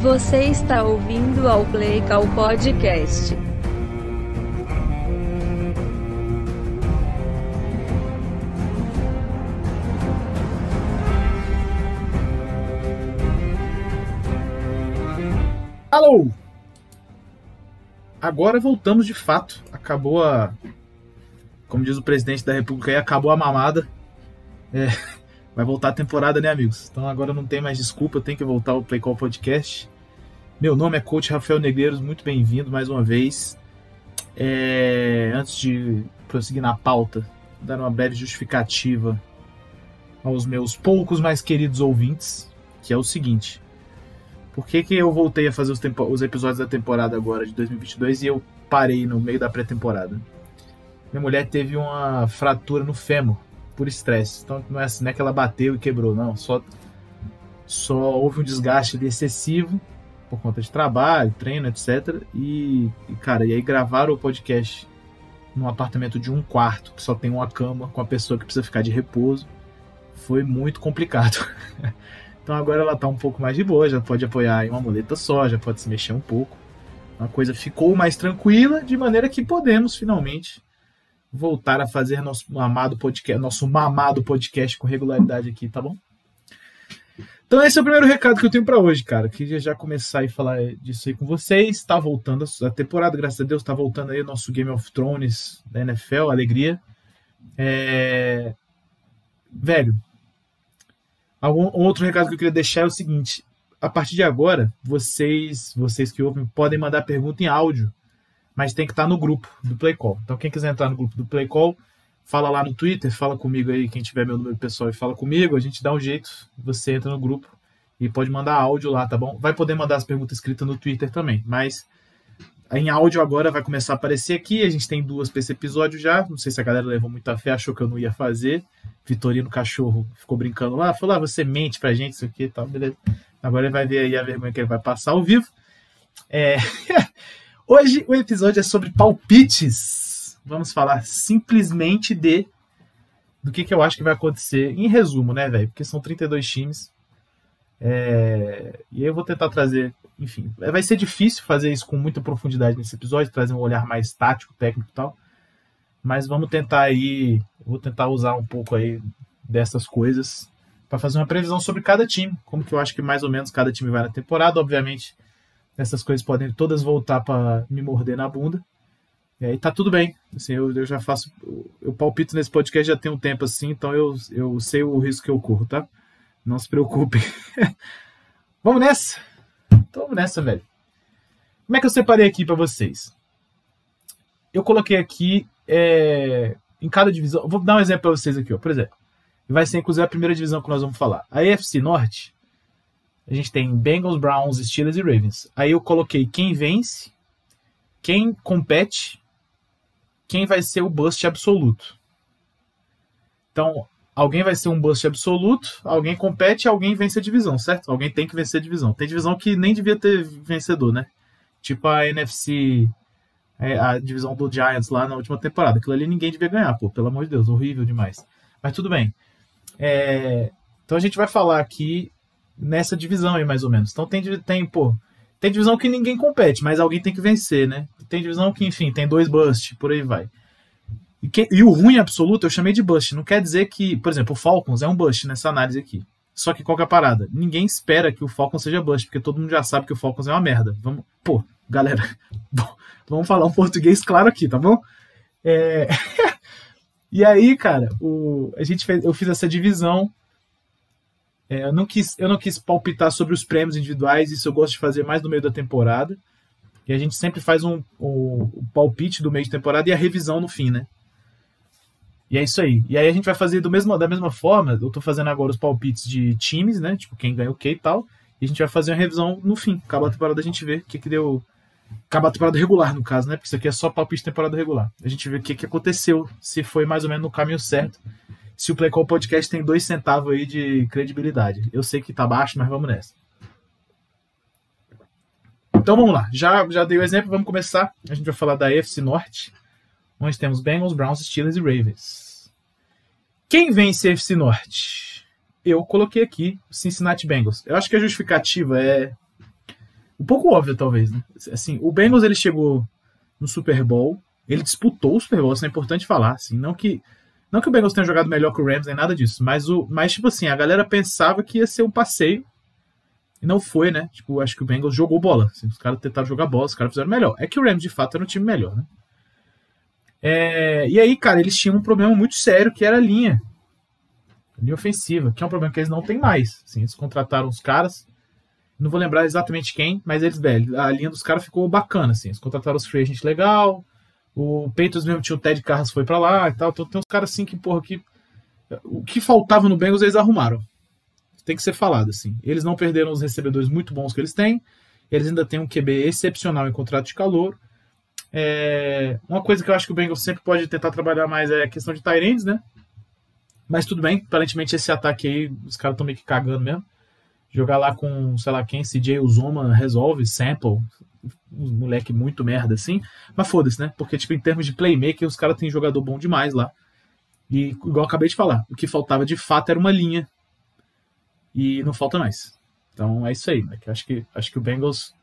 Você está ouvindo ao Play Call Podcast. Alô! Agora voltamos de fato. Acabou a. Como diz o presidente da República aí, acabou a mamada. É, vai voltar a temporada, né, amigos? Então agora não tem mais desculpa, eu tenho que voltar ao Play Call Podcast. Meu nome é Coach Rafael Negreiros, muito bem-vindo mais uma vez. É, antes de prosseguir na pauta, dar uma breve justificativa aos meus poucos mais queridos ouvintes, que é o seguinte. Por que, que eu voltei a fazer os, os episódios da temporada agora, de 2022, e eu parei no meio da pré-temporada? Minha mulher teve uma fratura no fêmur por estresse. Então não é assim, não é que ela bateu e quebrou, não. Só, só houve um desgaste excessivo por conta de trabalho, treino, etc. E, e, cara, e aí gravaram o podcast num apartamento de um quarto, que só tem uma cama, com a pessoa que precisa ficar de repouso. Foi muito complicado. Então agora ela tá um pouco mais de boa, já pode apoiar em uma muleta só, já pode se mexer um pouco. A coisa ficou mais tranquila, de maneira que podemos finalmente voltar a fazer nosso amado podcast, nosso mamado podcast com regularidade aqui, tá bom? Então esse é o primeiro recado que eu tenho para hoje, cara. Queria já começar e falar disso aí com vocês. Tá voltando a temporada, graças a Deus, tá voltando aí o nosso Game of Thrones da NFL, alegria. É... Velho, Algum, outro recado que eu queria deixar é o seguinte: a partir de agora, vocês, vocês que ouvem, podem mandar pergunta em áudio, mas tem que estar no grupo do Playcall. Então, quem quiser entrar no grupo do Playcall, fala lá no Twitter, fala comigo aí, quem tiver meu número pessoal e fala comigo, a gente dá um jeito, você entra no grupo e pode mandar áudio lá, tá bom? Vai poder mandar as perguntas escritas no Twitter também, mas em áudio agora vai começar a aparecer aqui. A gente tem duas para esse episódio já. Não sei se a galera levou muita fé, achou que eu não ia fazer. Vitorino Cachorro ficou brincando lá, falou: ah, você mente pra gente, isso aqui e tal, beleza. Agora ele vai ver aí a vergonha que ele vai passar ao vivo. É... Hoje o episódio é sobre palpites. Vamos falar simplesmente de do que, que eu acho que vai acontecer. Em resumo, né, velho? Porque são 32 times. É... E eu vou tentar trazer enfim, vai ser difícil fazer isso com muita profundidade nesse episódio, trazer um olhar mais tático, técnico e tal. Mas vamos tentar aí, vou tentar usar um pouco aí dessas coisas para fazer uma previsão sobre cada time, como que eu acho que mais ou menos cada time vai na temporada. Obviamente, essas coisas podem todas voltar para me morder na bunda. E aí tá tudo bem. Assim, eu, eu já faço. Eu palpito nesse podcast já tem um tempo assim, então eu, eu sei o risco que eu corro, tá? Não se preocupem. Vamos nessa! Então vamos nessa, velho. Como é que eu separei aqui para vocês? Eu coloquei aqui é, em cada divisão. Vou dar um exemplo para vocês aqui, ó. Por exemplo, vai ser inclusive a primeira divisão que nós vamos falar. A AFC Norte, a gente tem Bengals, Browns, Steelers e Ravens. Aí eu coloquei quem vence, quem compete, quem vai ser o bust absoluto. Então, alguém vai ser um bust absoluto, alguém compete, alguém vence a divisão, certo? Alguém tem que vencer a divisão. Tem divisão que nem devia ter vencedor, né? Tipo a NFC, é, a divisão do Giants lá na última temporada. Aquilo ali ninguém devia ganhar, pô, pelo amor de Deus, horrível demais. Mas tudo bem. É, então a gente vai falar aqui nessa divisão aí, mais ou menos. Então tem, tem, pô, tem divisão que ninguém compete, mas alguém tem que vencer, né? Tem divisão que, enfim, tem dois bust, por aí vai. E, que, e, o ruim absoluto eu chamei de bust. Não quer dizer que, por exemplo, o Falcons é um bust nessa análise aqui. Só que qual que é a parada? Ninguém espera que o Falcons seja bust, porque todo mundo já sabe que o Falcons é uma merda. Vamos, pô, galera, vamos falar um português claro aqui, tá bom? É... e aí, cara, o, a gente fez, eu fiz essa divisão. É, eu, não quis, eu não quis palpitar sobre os prêmios individuais, isso eu gosto de fazer mais no meio da temporada. E a gente sempre faz um, um palpite do meio de temporada e a revisão no fim, né? E é isso aí. E aí a gente vai fazer do mesmo, da mesma forma. Eu tô fazendo agora os palpites de times, né? Tipo, quem ganhou o que e tal. E a gente vai fazer uma revisão no fim. Acaba a temporada a gente vê o que, que deu. Acaba a temporada regular, no caso, né? Porque isso aqui é só palpite de temporada regular. A gente vê o que, que aconteceu, se foi mais ou menos no caminho certo. Se o Play Call Podcast tem dois centavos aí de credibilidade. Eu sei que tá baixo, mas vamos nessa. Então vamos lá. Já, já dei o exemplo, vamos começar. A gente vai falar da FC Norte onde temos Bengals, Browns, Steelers e Ravens. Quem vence a FC Norte? Eu coloquei aqui Cincinnati Bengals. Eu acho que a justificativa é um pouco óbvia, talvez, né? Assim, o Bengals ele chegou no Super Bowl, ele disputou o Super Bowl, isso é importante falar, assim, não que não que o Bengals tenha jogado melhor que o Rams nem nada disso, mas o mas tipo assim, a galera pensava que ia ser um passeio e não foi, né? Tipo, acho que o Bengals jogou bola, assim, os caras tentaram jogar bola, os caras fizeram melhor. É que o Rams de fato era um time melhor, né? É, e aí, cara, eles tinham um problema muito sério que era a linha. A linha ofensiva, que é um problema que eles não têm mais. Assim, eles contrataram os caras, não vou lembrar exatamente quem, mas eles, velho, a linha dos caras ficou bacana, assim. Eles contrataram os free agent legal, o Peitos mesmo tinha o Ted Carras foi para lá e tal. Então tem uns caras assim que, porra, que. O que faltava no Bengals eles arrumaram. Tem que ser falado, assim. Eles não perderam os recebedores muito bons que eles têm. Eles ainda têm um QB excepcional em contrato de calor. É, uma coisa que eu acho que o Bengals sempre pode tentar trabalhar mais é a questão de Tyrands, né? Mas tudo bem, aparentemente esse ataque aí, os caras estão meio que cagando mesmo. Jogar lá com, sei lá quem, CJ Uzoma resolve, Sample, um moleque muito merda assim. Mas foda-se, né? Porque, tipo, em termos de playmaker, os caras têm jogador bom demais lá. E, igual eu acabei de falar, o que faltava de fato era uma linha. E não falta mais. Então é isso aí, né? Acho que, acho que o Bengals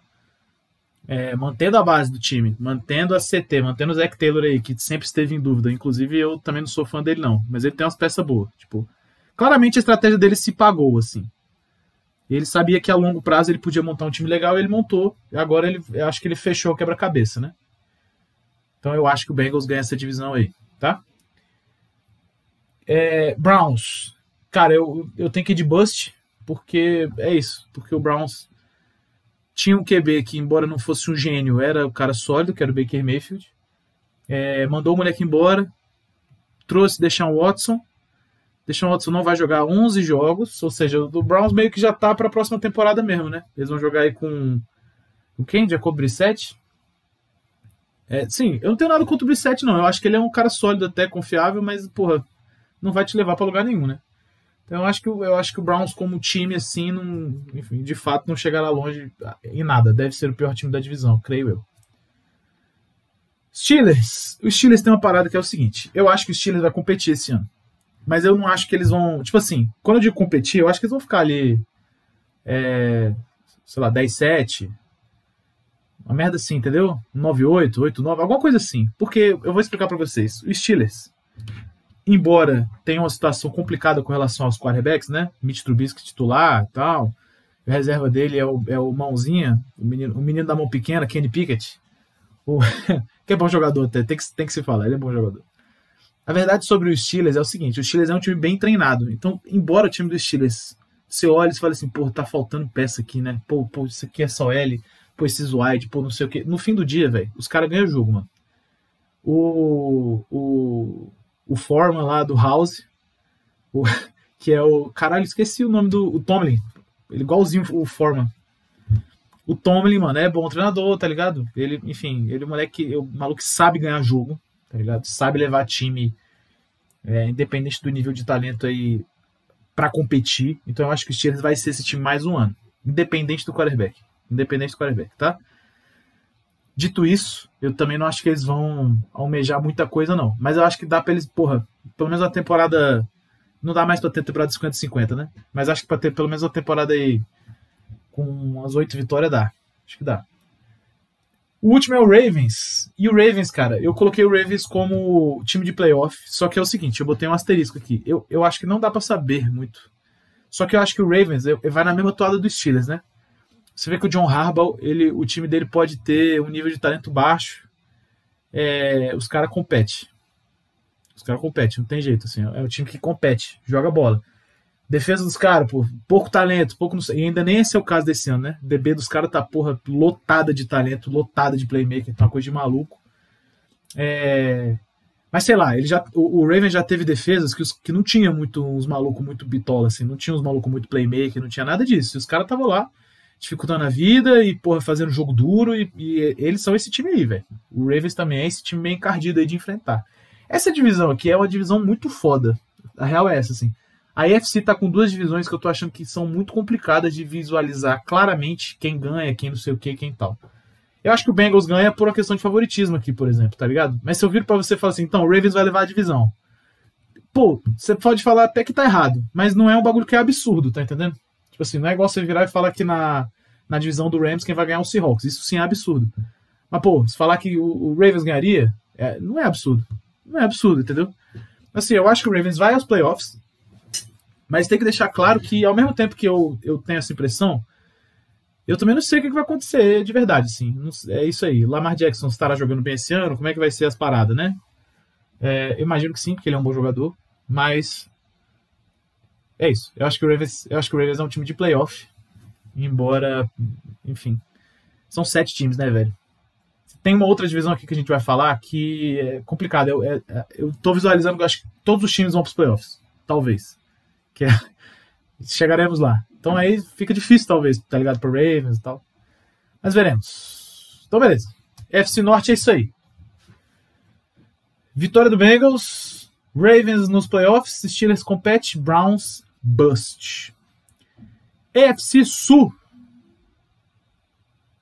é, mantendo a base do time, mantendo a CT, mantendo o Zach Taylor aí, que sempre esteve em dúvida. Inclusive, eu também não sou fã dele, não. Mas ele tem umas peças boas. Tipo, claramente a estratégia dele se pagou, assim. Ele sabia que a longo prazo ele podia montar um time legal e ele montou. Agora ele, eu acho que ele fechou o quebra-cabeça, né? Então eu acho que o Bengals ganha essa divisão aí, tá? É, Browns. Cara, eu, eu tenho que ir de bust, porque é isso. Porque o Browns tinha um QB que, embora não fosse um gênio, era o cara sólido, que era o Baker Mayfield. É, mandou o moleque embora, trouxe Deshaun Watson. Deshaun Watson não vai jogar 11 jogos, ou seja, o Browns meio que já tá para a próxima temporada mesmo, né? Eles vão jogar aí com o quem? Jacob Brissett? É, sim, eu não tenho nada contra o Brissett, não. Eu acho que ele é um cara sólido até, confiável, mas, porra, não vai te levar para lugar nenhum, né? Então eu acho que eu acho que o Browns como time assim, não, enfim, de fato não chegará longe em nada. Deve ser o pior time da divisão, creio eu. Steelers. Os Steelers tem uma parada que é o seguinte. Eu acho que o Steelers vai competir esse ano. Mas eu não acho que eles vão. Tipo assim, quando eu digo competir, eu acho que eles vão ficar ali. É, sei lá, 10-7. Uma merda assim, entendeu? 9-8, 8-9, alguma coisa assim. Porque eu vou explicar para vocês. Os Steelers embora tenha uma situação complicada com relação aos quarterbacks, né? Mitch Trubisky titular tal. A reserva dele é o, é o Mãozinha, o menino, o menino da mão pequena, Kenny Pickett. O, que é bom jogador até, tem que, tem que se falar, ele é bom jogador. A verdade sobre o Steelers é o seguinte, o Steelers é um time bem treinado. Então, embora o time do Steelers, você olha e fala assim, pô, tá faltando peça aqui, né? Pô, pô, isso aqui é só L, pô, esses wide, pô, não sei o quê. No fim do dia, velho, os caras ganham jogo, mano. O, o, o Foreman lá do House, o, que é o. Caralho, esqueci o nome do. O Tomlin. Ele igualzinho o Foreman. O Tomlin, mano, é bom treinador, tá ligado? Ele, enfim, ele é um moleque, o maluco sabe ganhar jogo, tá ligado? Sabe levar time, é, independente do nível de talento aí, para competir. Então eu acho que o Steelers vai ser esse time mais um ano. Independente do quarterback. Independente do quarterback, tá? Dito isso, eu também não acho que eles vão almejar muita coisa, não. Mas eu acho que dá pra eles, porra, pelo menos a temporada. Não dá mais pra ter temporada de 50-50, né? Mas acho que pra ter pelo menos uma temporada aí com umas oito vitórias dá. Acho que dá. O último é o Ravens. E o Ravens, cara, eu coloquei o Ravens como time de playoff. Só que é o seguinte, eu botei um asterisco aqui. Eu, eu acho que não dá para saber muito. Só que eu acho que o Ravens vai na mesma toada do Steelers, né? Você vê que o John Harbaugh, ele, o time dele pode ter um nível de talento baixo. É, os caras competem. Os caras competem, não tem jeito. Assim, é um time que compete, joga bola. Defesa dos caras, pouco talento, pouco e ainda nem esse é o caso desse ano, né? DB dos caras tá, porra, lotada de talento, lotada de playmaker, tá uma coisa de maluco. É... Mas sei lá, ele já, o, o Raven já teve defesas que, os, que não tinha muito uns malucos muito bitola, assim, não tinha uns malucos muito playmaker, não tinha nada disso. E os caras estavam lá dificultando a vida e, porra, fazendo jogo duro. E, e eles são esse time aí, velho. O Ravens também é esse time bem encardido aí de enfrentar. Essa divisão aqui é uma divisão muito foda. A real é essa, assim. A AFC tá com duas divisões que eu tô achando que são muito complicadas de visualizar claramente quem ganha, quem não sei o que, quem tal. Eu acho que o Bengals ganha por uma questão de favoritismo aqui, por exemplo, tá ligado? Mas se eu vir para você falar assim, então, o Ravens vai levar a divisão. Pô, você pode falar até que tá errado, mas não é um bagulho que é absurdo, tá entendendo? Tipo assim, não é igual você virar e falar que na, na divisão do Rams, quem vai ganhar é o Seahawks. Isso sim é absurdo. Mas, pô, se falar que o, o Ravens ganharia, é, não é absurdo. Não é absurdo, entendeu? Assim, eu acho que o Ravens vai aos playoffs, mas tem que deixar claro que, ao mesmo tempo que eu, eu tenho essa impressão, eu também não sei o que vai acontecer de verdade, sim. É isso aí. Lamar Jackson estará jogando bem esse ano? Como é que vai ser as paradas, né? É, eu imagino que sim, porque ele é um bom jogador, mas é isso. Eu acho que o Ravens, eu acho que o Ravens é um time de playoff, embora, enfim, são sete times, né, velho? Tem uma outra divisão aqui que a gente vai falar que é complicada. Eu, é, eu tô visualizando que eu acho que todos os times vão para os playoffs, talvez. Que é, chegaremos lá. Então aí fica difícil, talvez, tá ligado? Pro Ravens e tal. Mas veremos. Então, beleza. FC Norte é isso aí. Vitória do Bengals. Ravens nos playoffs. Steelers compete. Browns bust. EFC Sul.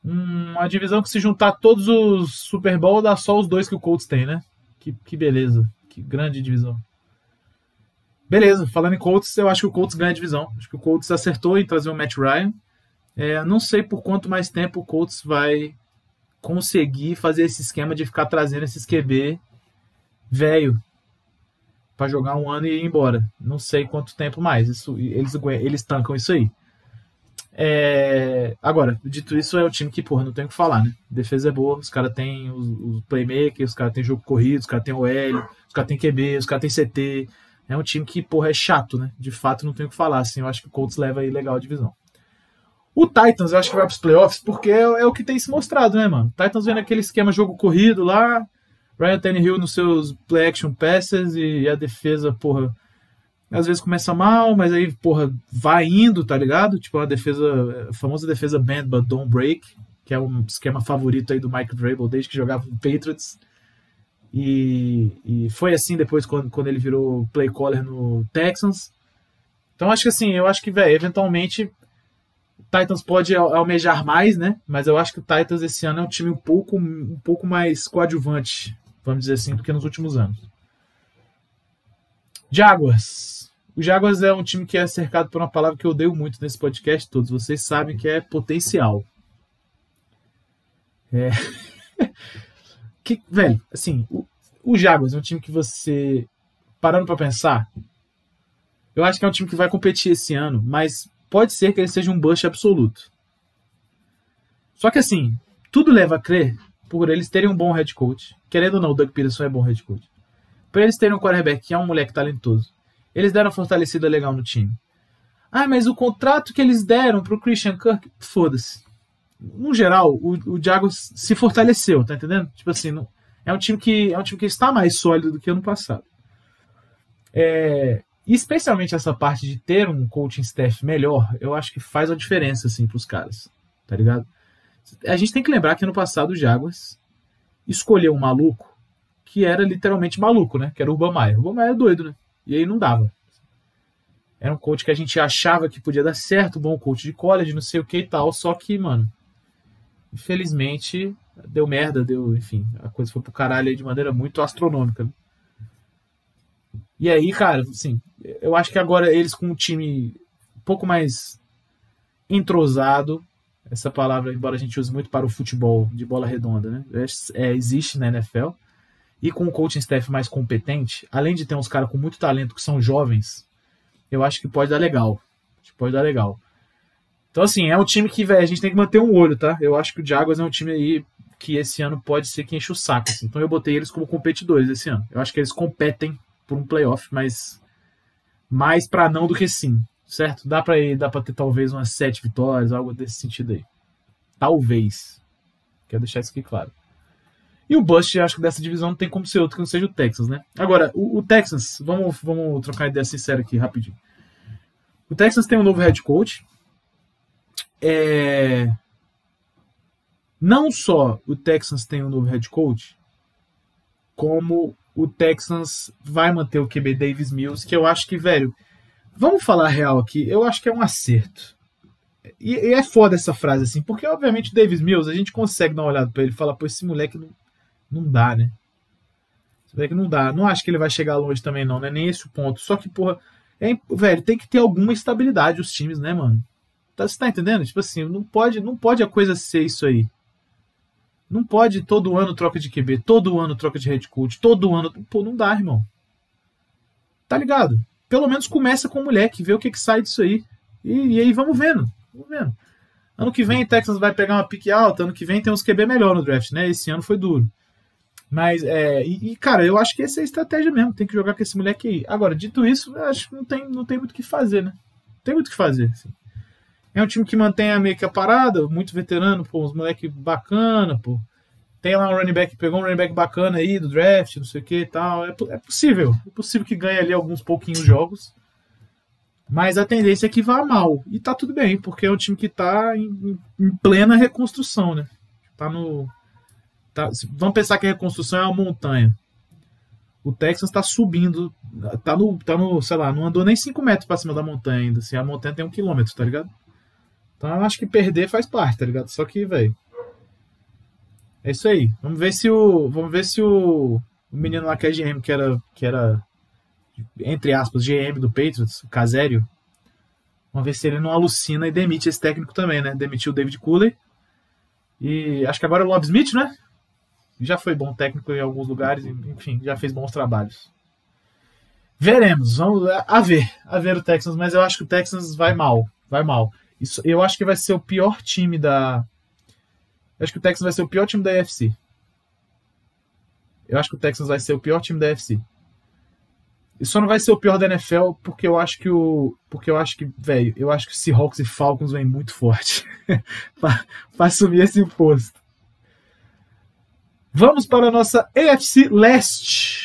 Uma divisão que se juntar todos os Super Bowl dá só os dois que o Colts tem, né? Que, que beleza. Que grande divisão. Beleza, falando em Colts, eu acho que o Colts ganha a divisão. Acho que o Colts acertou em trazer o Matt Ryan. É, não sei por quanto mais tempo o Colts vai conseguir fazer esse esquema de ficar trazendo esses QB velho para jogar um ano e ir embora. Não sei quanto tempo mais. Isso, eles, eles tancam isso aí. É, agora, dito isso, é o time que, porra, não tem o que falar, né? Defesa é boa, os caras têm os, os playmakers, os caras têm jogo corrido, os caras têm OL, os caras têm QB, os caras têm CT, é um time que, porra, é chato, né? De fato, não tenho o que falar, assim. Eu acho que o Colts leva aí legal a divisão. O Titans, eu acho que vai pros playoffs, porque é, é o que tem se mostrado, né, mano? Titans vendo aquele esquema jogo corrido lá, Ryan Tannehill nos seus play action passes e a defesa, porra, às vezes começa mal, mas aí, porra, vai indo, tá ligado? Tipo, a defesa, a famosa defesa band but don't break, que é um esquema favorito aí do Mike Vrabel desde que jogava no Patriots. E, e foi assim depois quando, quando ele virou play caller no Texans. Então acho que assim, eu acho que, velho, eventualmente o Titans pode almejar mais, né? Mas eu acho que o Titans esse ano é um time um pouco, um pouco mais coadjuvante, vamos dizer assim, do que nos últimos anos. Jaguars. O Jaguars é um time que é cercado por uma palavra que eu odeio muito nesse podcast, todos vocês sabem que é potencial. É. que, velho, assim, o, o Jaguars é um time que você, parando para pensar, eu acho que é um time que vai competir esse ano, mas pode ser que ele seja um bust absoluto. Só que assim, tudo leva a crer por eles terem um bom head coach. Querendo ou não, o Doug Peterson é bom head coach. Por eles terem um quarterback que é um moleque talentoso. Eles deram uma fortalecida legal no time. Ah, mas o contrato que eles deram pro Christian Kirk, foda-se no geral, o, o Jaguars se fortaleceu, tá entendendo? Tipo assim, não, é um time que é um time que está mais sólido do que ano passado. É, especialmente essa parte de ter um coaching staff melhor, eu acho que faz a diferença assim para os caras, tá ligado? A gente tem que lembrar que ano passado o Jaguars escolheu um maluco que era literalmente maluco, né? Que era o Urban Meyer. O Urban Meyer é doido, né? E aí não dava. Era um coach que a gente achava que podia dar certo, bom coach de college, não sei o que e tal, só que, mano, Infelizmente, deu merda, deu, enfim, a coisa foi pro caralho aí de maneira muito astronômica. Né? E aí, cara, assim, eu acho que agora eles com um time um pouco mais entrosado, essa palavra, embora a gente use muito para o futebol de bola redonda, né? É, existe na NFL. E com um coaching staff mais competente, além de ter uns caras com muito talento que são jovens, eu acho que pode dar legal. Pode dar legal. Então, assim, é um time que, velho, a gente tem que manter um olho, tá? Eu acho que o Jaguars é um time aí que esse ano pode ser que enche o saco. Assim. Então eu botei eles como competidores esse ano. Eu acho que eles competem por um playoff, mas mais para não do que sim, certo? Dá para dá para ter talvez umas sete vitórias, algo desse sentido aí. Talvez. Quero deixar isso aqui claro. E o Bust, acho que dessa divisão não tem como ser outro que não seja o Texas, né? Agora, o, o Texas, vamos, vamos trocar ideia sincera aqui rapidinho. O Texas tem um novo head coach, é... não só o Texans tem um novo head coach, como o Texans vai manter o QB Davis Mills, que eu acho que, velho, vamos falar real aqui, eu acho que é um acerto. E, e é foda essa frase, assim, porque obviamente o Davis Mills, a gente consegue dar uma olhada pra ele e falar, pô, esse moleque não, não dá, né? Esse moleque não dá. Não acho que ele vai chegar longe também, não, não é nem esse o ponto. Só que, porra, é, velho, tem que ter alguma estabilidade os times, né, mano? Tá, você tá entendendo? Tipo assim, não pode, não pode a coisa ser isso aí. Não pode todo ano troca de QB, todo ano troca de head coach, todo ano. Pô, não dá, irmão. Tá ligado? Pelo menos começa com o moleque, vê o que, que sai disso aí. E, e aí vamos vendo. Vamos vendo. Ano que vem, Texas vai pegar uma pique alta. Ano que vem tem uns QB melhor no draft, né? Esse ano foi duro. Mas, é, e, e, cara, eu acho que essa é a estratégia mesmo. Tem que jogar com esse moleque aí. Agora, dito isso, acho que não tem, não tem muito o que fazer, né? Tem muito o que fazer. Assim. É um time que mantém a meio que a parada, muito veterano, pô, uns moleque bacana, pô. Tem lá um running back, pegou um running back bacana aí do draft, não sei o que e tal. É, é possível. É possível que ganhe ali alguns pouquinhos jogos. Mas a tendência é que vá mal. E tá tudo bem, porque é um time que tá em, em plena reconstrução, né? Tá no. Tá, vamos pensar que a reconstrução é uma montanha. O Texas tá subindo. Tá no, tá no. Sei lá, não andou nem 5 metros pra cima da montanha ainda. Assim, a montanha tem um quilômetro, tá ligado? Então eu acho que perder faz parte, tá ligado? Só que, velho. É isso aí. Vamos ver se o. Vamos ver se o. O menino lá que é GM, que era. Que era entre aspas, GM do Patriots, o Casério, vamos ver se ele não alucina e demite esse técnico também, né? Demitiu o David Cooley. E acho que agora é o Love Smith, né? Já foi bom técnico em alguns lugares, enfim, já fez bons trabalhos. Veremos, vamos a ver, a ver o Texans, mas eu acho que o Texans vai mal, vai mal. Isso, eu acho que vai ser o pior time da. Eu acho que o Texans vai ser o pior time da AFC. Eu acho que o Texans vai ser o pior time da AFC. E só não vai ser o pior da NFL porque eu acho que o. Porque eu acho que, velho, eu acho que Seahawks e Falcons vem muito forte para assumir esse imposto. Vamos para a nossa AFC Leste.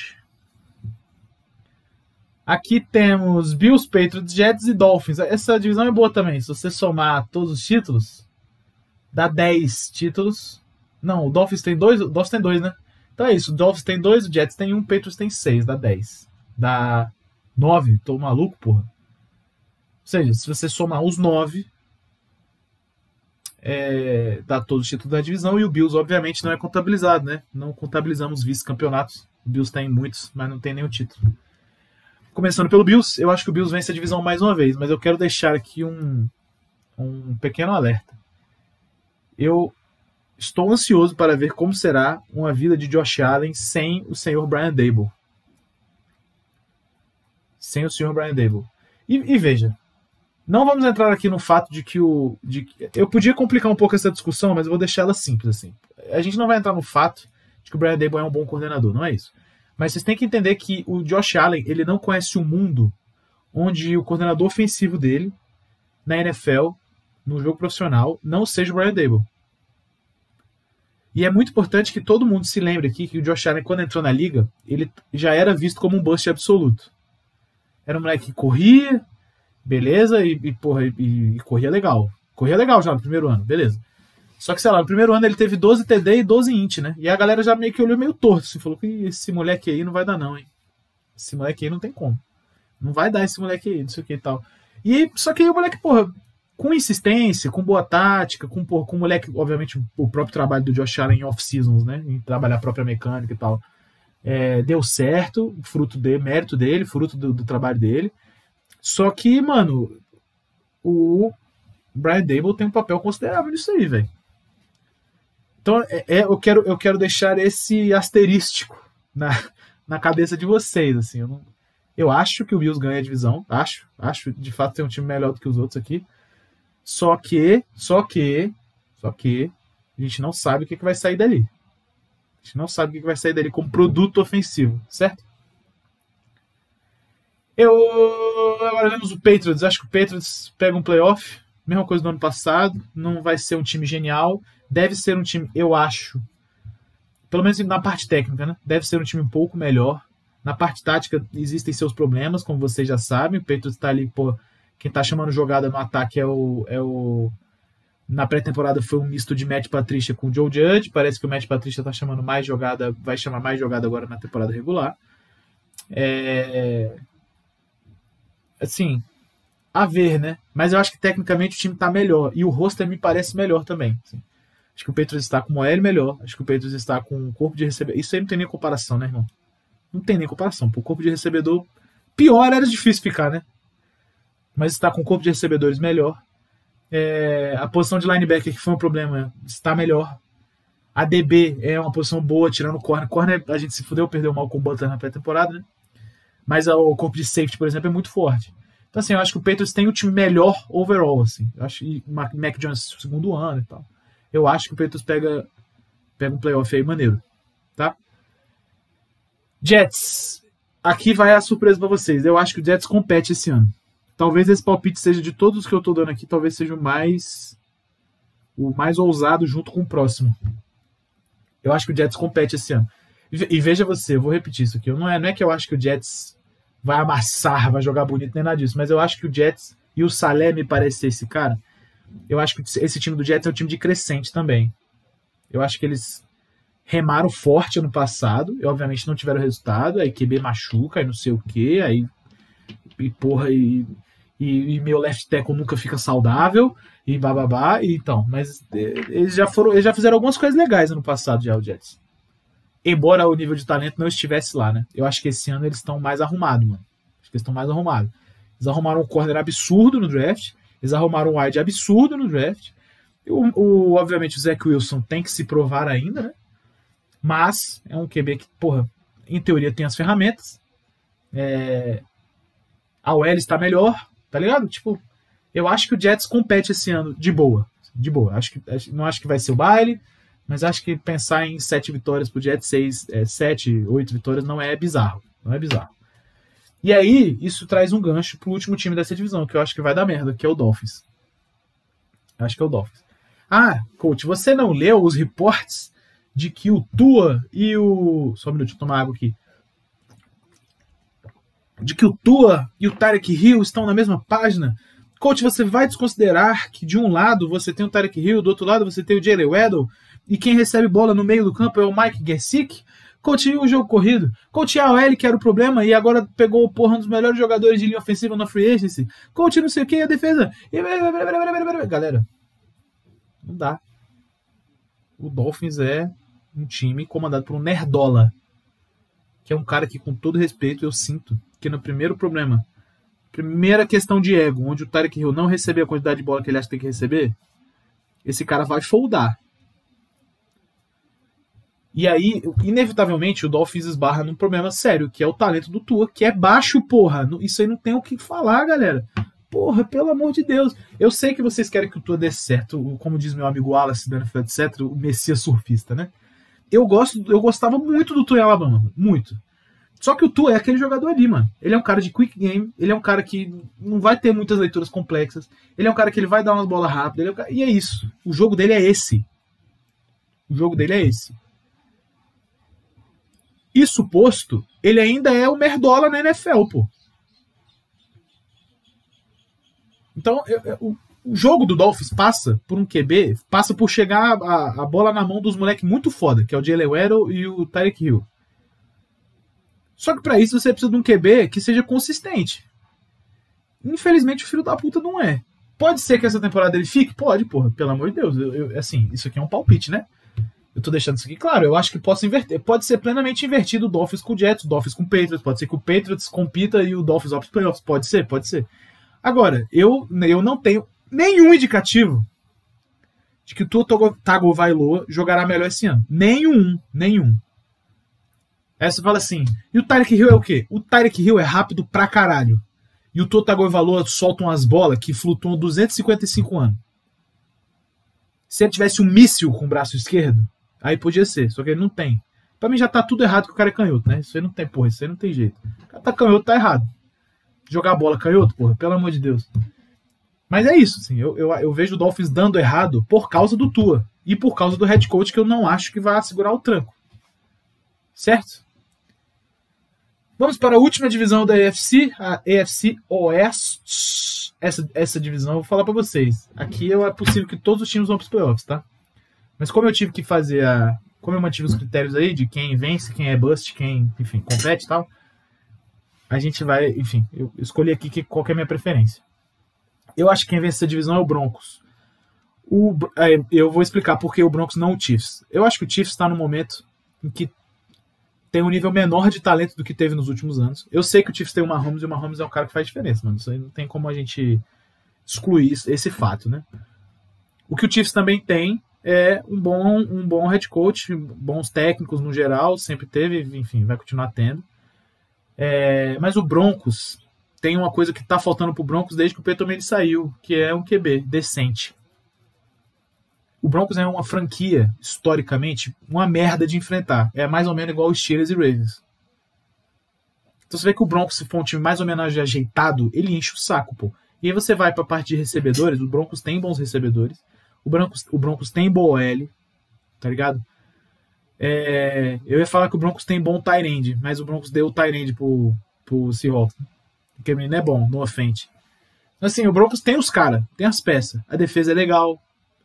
Aqui temos Bills, Patriots, Jets e Dolphins. Essa divisão é boa também. Se você somar todos os títulos, dá 10 títulos. Não, o Dolphins tem dois. O Dolphins tem dois, né? Então é isso. O Dolphins tem dois, o Jets tem um, o Patriots tem seis, dá 10 dá 9. Tô maluco, porra. Ou seja, se você somar os 9, é, dá todos os títulos da divisão. E o Bills, obviamente, não é contabilizado, né? Não contabilizamos vice-campeonatos. O Bills tem muitos, mas não tem nenhum título. Começando pelo Bills, eu acho que o Bills vence a divisão mais uma vez, mas eu quero deixar aqui um, um pequeno alerta. Eu estou ansioso para ver como será uma vida de Josh Allen sem o senhor Brian Dable sem o senhor Brian Dable. E, e, veja, não vamos entrar aqui no fato de que o. De, eu podia complicar um pouco essa discussão, mas eu vou deixar ela simples assim. A gente não vai entrar no fato de que o Brian Dable é um bom coordenador, não é isso. Mas vocês têm que entender que o Josh Allen ele não conhece o mundo onde o coordenador ofensivo dele na NFL, no jogo profissional, não seja o Brian Dable. E é muito importante que todo mundo se lembre aqui que o Josh Allen, quando entrou na liga, ele já era visto como um bust absoluto. Era um moleque que corria, beleza, e, e porra, e, e, corria legal. Corria legal já no primeiro ano, beleza. Só que, sei lá, no primeiro ano ele teve 12 TD e 12 int, né? E a galera já meio que olhou meio torto, assim, falou que esse moleque aí não vai dar não, hein? Esse moleque aí não tem como. Não vai dar esse moleque aí, não sei o que e tal. E só que aí o moleque, porra, com insistência, com boa tática, com, porra, com o moleque, obviamente, o próprio trabalho do Josh Allen em off-seasons, né? Em trabalhar a própria mecânica e tal é, deu certo, fruto de mérito dele, fruto do, do, trabalho dele. Só que, mano, o Brian Dable tem um papel considerável nisso aí, velho. Então, é, é, eu, quero, eu quero deixar esse asterístico na, na cabeça de vocês, assim. Eu, não, eu acho que o Bills ganha a divisão, acho, acho de fato tem um time melhor do que os outros aqui. Só que, só que, só que a gente não sabe o que, que vai sair dali. A gente não sabe o que vai sair dele como produto ofensivo, certo? Eu agora vemos o Patriots. Acho que o Patriots pega um playoff, mesma coisa do ano passado. Não vai ser um time genial. Deve ser um time, eu acho, pelo menos na parte técnica, né? Deve ser um time um pouco melhor. Na parte tática existem seus problemas, como vocês já sabem. O Patriots está ali, pô, quem está chamando jogada no ataque é o, é o na pré-temporada foi um misto de Matt Patrícia com Joe Judge. Parece que o Matt Patrícia está chamando mais jogada, vai chamar mais jogada agora na temporada regular. É... Assim, a ver, né? Mas eu acho que tecnicamente o time está melhor. E o roster me parece melhor também. Assim. Acho que o Petros está com o OL melhor. Acho que o Petros está com um corpo de recebedor. Isso aí não tem nem comparação, né, irmão? Não tem nem comparação. Por corpo de recebedor, pior era difícil ficar, né? Mas está com um corpo de recebedores melhor É, a posição de linebacker, que foi um problema, está melhor. A DB é uma posição boa, tirando o corner. Corner, a gente se fudeu, perdeu mal com o Butler na pré-temporada, né? Mas o corpo de safety, por exemplo, é muito forte. Então, assim, eu acho que o Patriots tem o time melhor overall, assim. Eu acho que o Mac Jones segundo ano e tal. Eu acho que o Patriots pega, pega um playoff aí maneiro, tá? Jets. Aqui vai a surpresa para vocês. Eu acho que o Jets compete esse ano. Talvez esse palpite seja de todos que eu tô dando aqui, talvez seja o mais o mais ousado junto com o próximo. Eu acho que o Jets compete esse ano. E veja você, eu vou repetir isso aqui. Não é, não é que eu acho que o Jets vai amassar, vai jogar bonito, nem nada disso. Mas eu acho que o Jets e o Salé me parece ser esse cara. Eu acho que esse time do Jets é um time de crescente também. Eu acho que eles remaram forte ano passado e obviamente não tiveram resultado. Aí QB machuca, aí não sei o que, aí e porra, e, e, e, meu left tackle nunca fica saudável e bababá. E, então, mas é, eles já foram, eles já fizeram algumas coisas legais ano passado já o Jets embora o nível de talento não estivesse lá, né? Eu acho que esse ano eles estão mais arrumados, mano. Acho que eles estão mais arrumados. Eles arrumaram um corner absurdo no draft, eles arrumaram um wide absurdo no draft. O, o, obviamente o Zach Wilson tem que se provar ainda, né? Mas é um QB que, porra, em teoria tem as ferramentas. É... A OL está melhor, tá ligado? Tipo, eu acho que o Jets compete esse ano de boa. De boa. Acho que, não acho que vai ser o baile mas acho que pensar em sete vitórias pro Jets, seis, é, sete, oito vitórias não é bizarro. Não é bizarro. E aí, isso traz um gancho pro último time dessa divisão, que eu acho que vai dar merda, que é o Dolphins. Eu acho que é o Dolphins. Ah, coach, você não leu os reportes de que o Tua e o. Só um minuto, deixa eu tomar água aqui. De que o Tua e o Tarek Hill estão na mesma página Coach, você vai desconsiderar que de um lado você tem o Tarek Hill, do outro lado você tem o Jalen Weddle, e quem recebe bola no meio do campo é o Mike Gesick? Coach, o jogo corrido? Coach, a OL que era o problema e agora pegou o porra um dos melhores jogadores de linha ofensiva na free agency? Coach, não sei o que, a defesa... Galera, não dá. O Dolphins é um time comandado por um Nerdola, que é um cara que, com todo respeito, eu sinto que no primeiro problema Primeira questão de ego, onde o Tarek Hill não receber a quantidade de bola que ele acha que tem que receber, esse cara vai foldar. E aí, inevitavelmente, o Dolphins esbarra num problema sério, que é o talento do Tua, que é baixo, porra. Isso aí não tem o que falar, galera. Porra, pelo amor de Deus. Eu sei que vocês querem que o Tua dê certo, como diz meu amigo Wallace, etc., o Messias surfista, né? Eu gosto, eu gostava muito do Tua em Alabama, muito. Só que o Tua é aquele jogador ali, mano. Ele é um cara de quick game, ele é um cara que não vai ter muitas leituras complexas, ele é um cara que ele vai dar umas bolas rápidas, é um cara... e é isso. O jogo dele é esse. O jogo dele é esse. Isso posto, ele ainda é o merdola na NFL, pô. Então, eu, eu, o, jogo do Dolphins passa por um QB, passa por chegar a, a bola na mão dos moleques muito foda, que é o Jalen Waddle e o Tyreek Hill. Só que para isso você precisa de um QB que seja consistente. Infelizmente o filho da puta não é. Pode ser que essa temporada ele fique? Pode, porra. Pelo amor de Deus. Eu, eu, assim, isso aqui é um palpite, né? Eu tô deixando isso aqui claro. Eu acho que possa inverter. Pode ser plenamente invertido o Dolphins com o Jets, o Dolphins com o Patriots. Pode ser que o Patriots compita e o Dolphins opte playoffs. Pode ser, pode ser. Agora, eu, eu não tenho nenhum indicativo de que o Tua Tagovailoa jogará melhor esse ano. Nenhum, nenhum. Aí você fala assim, e o Tyreek Hill é o quê? O Tyreek Hill é rápido pra caralho. E o Totagoivaloa solta umas bolas que flutuam 255 anos. Se ele tivesse um míssil com o braço esquerdo, aí podia ser, só que ele não tem. Pra mim já tá tudo errado que o cara é canhoto, né? Isso aí não tem, porra, isso aí não tem jeito. O cara tá canhoto, tá errado. Jogar bola canhoto, porra, pelo amor de Deus. Mas é isso, assim, eu, eu, eu vejo o Dolphins dando errado por causa do Tua. E por causa do head coach que eu não acho que vai segurar o tranco. Certo? Vamos para a última divisão da EFC, a EFC Oeste. Essa, essa divisão, eu vou falar para vocês. Aqui é possível que todos os times vão para os playoffs, tá? Mas como eu tive que fazer a. Como eu mantive os critérios aí de quem vence, quem é bust, quem, enfim, compete e tal, a gente vai. Enfim, eu escolhi aqui que, qual que é a minha preferência. Eu acho que quem vence essa divisão é o Broncos. O, é, eu vou explicar por que o Broncos não o Chiefs. Eu acho que o Chiefs está no momento em que tem um nível menor de talento do que teve nos últimos anos. Eu sei que o Chiefs tem o Mahomes e o Mahomes é um cara que faz diferença, mano. Isso aí não tem como a gente excluir esse fato, né? O que o Chiefs também tem é um bom, um bom head coach, bons técnicos no geral, sempre teve, enfim, vai continuar tendo. É, mas o Broncos tem uma coisa que está faltando pro Broncos desde que o Manning saiu, que é um QB decente. O Broncos é uma franquia, historicamente, uma merda de enfrentar. É mais ou menos igual os Steelers e Ravens. Então você vê que o Broncos, se for um time mais ou menos ajeitado, ele enche o saco, pô. E aí você vai para a parte de recebedores, o Broncos tem bons recebedores. O Broncos, o Broncos tem boa L, tá ligado? É, eu ia falar que o Broncos tem bom tight mas o Broncos deu o tight pro, pro Seahawks. Porque não é bom, no ofende. Então, assim, o Broncos tem os caras, tem as peças. A defesa é legal,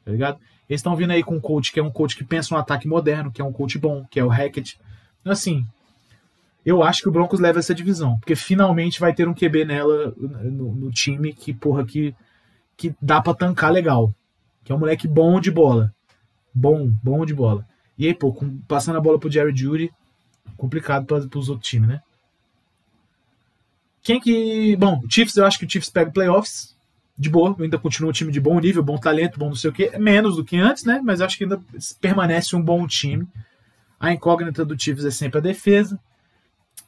tá ligado? Eles estão vindo aí com um coach que é um coach que pensa no ataque moderno, que é um coach bom, que é o Hackett. Então, assim, eu acho que o Broncos leva essa divisão, porque finalmente vai ter um QB nela no, no time que, porra, que, que dá pra tancar legal. Que é um moleque bom de bola. Bom, bom de bola. E aí, pô, com, passando a bola pro Jerry Judy, complicado para os outros times, né? Quem que. Bom, o Chiefs, eu acho que o Chiefs pega playoffs. De boa, ainda continua um time de bom nível, bom talento, bom não sei o quê. Menos do que antes, né? Mas acho que ainda permanece um bom time. A incógnita do Chiefs é sempre a defesa.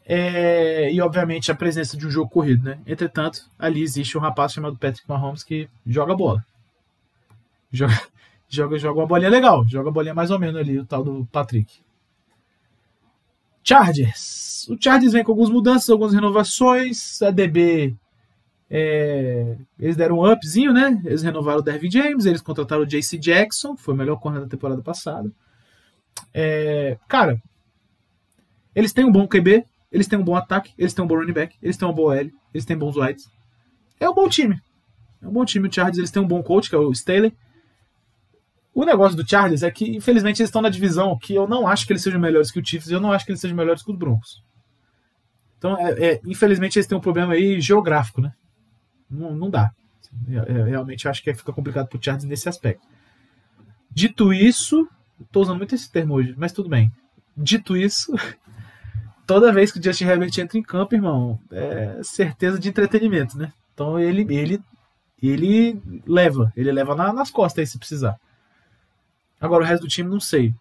É, e obviamente a presença de um jogo corrido, né? Entretanto, ali existe um rapaz chamado Patrick Mahomes que joga bola. Joga, joga, joga uma bolinha legal. Joga a bolinha mais ou menos ali, o tal do Patrick. Chargers. O Chargers vem com algumas mudanças, algumas renovações. A DB. É, eles deram um upzinho, né? Eles renovaram o Dervin James, eles contrataram o JC Jackson, foi o melhor corner da temporada passada. É, cara, eles têm um bom QB, eles têm um bom ataque, eles têm um bom running back, eles têm uma boa L, eles têm bons wides. É um bom time. É um bom time. O Chargers eles têm um bom coach, que é o Staley. O negócio do Chargers é que, infelizmente, eles estão na divisão que eu não acho que eles sejam melhores que o Chiefs e eu não acho que eles sejam melhores que os Broncos. Então, é, é, infelizmente, eles têm um problema aí geográfico, né? Não, não dá. É, é realmente, eu acho que fica complicado pro Chargers nesse aspecto. Dito isso, estou usando muito esse termo hoje, mas tudo bem. Dito isso, toda vez que o Justin Herbert entra em campo, irmão, é certeza de entretenimento, né? Então ele, ele, ele leva, ele leva na, nas costas aí se precisar. Agora o resto do time não sei.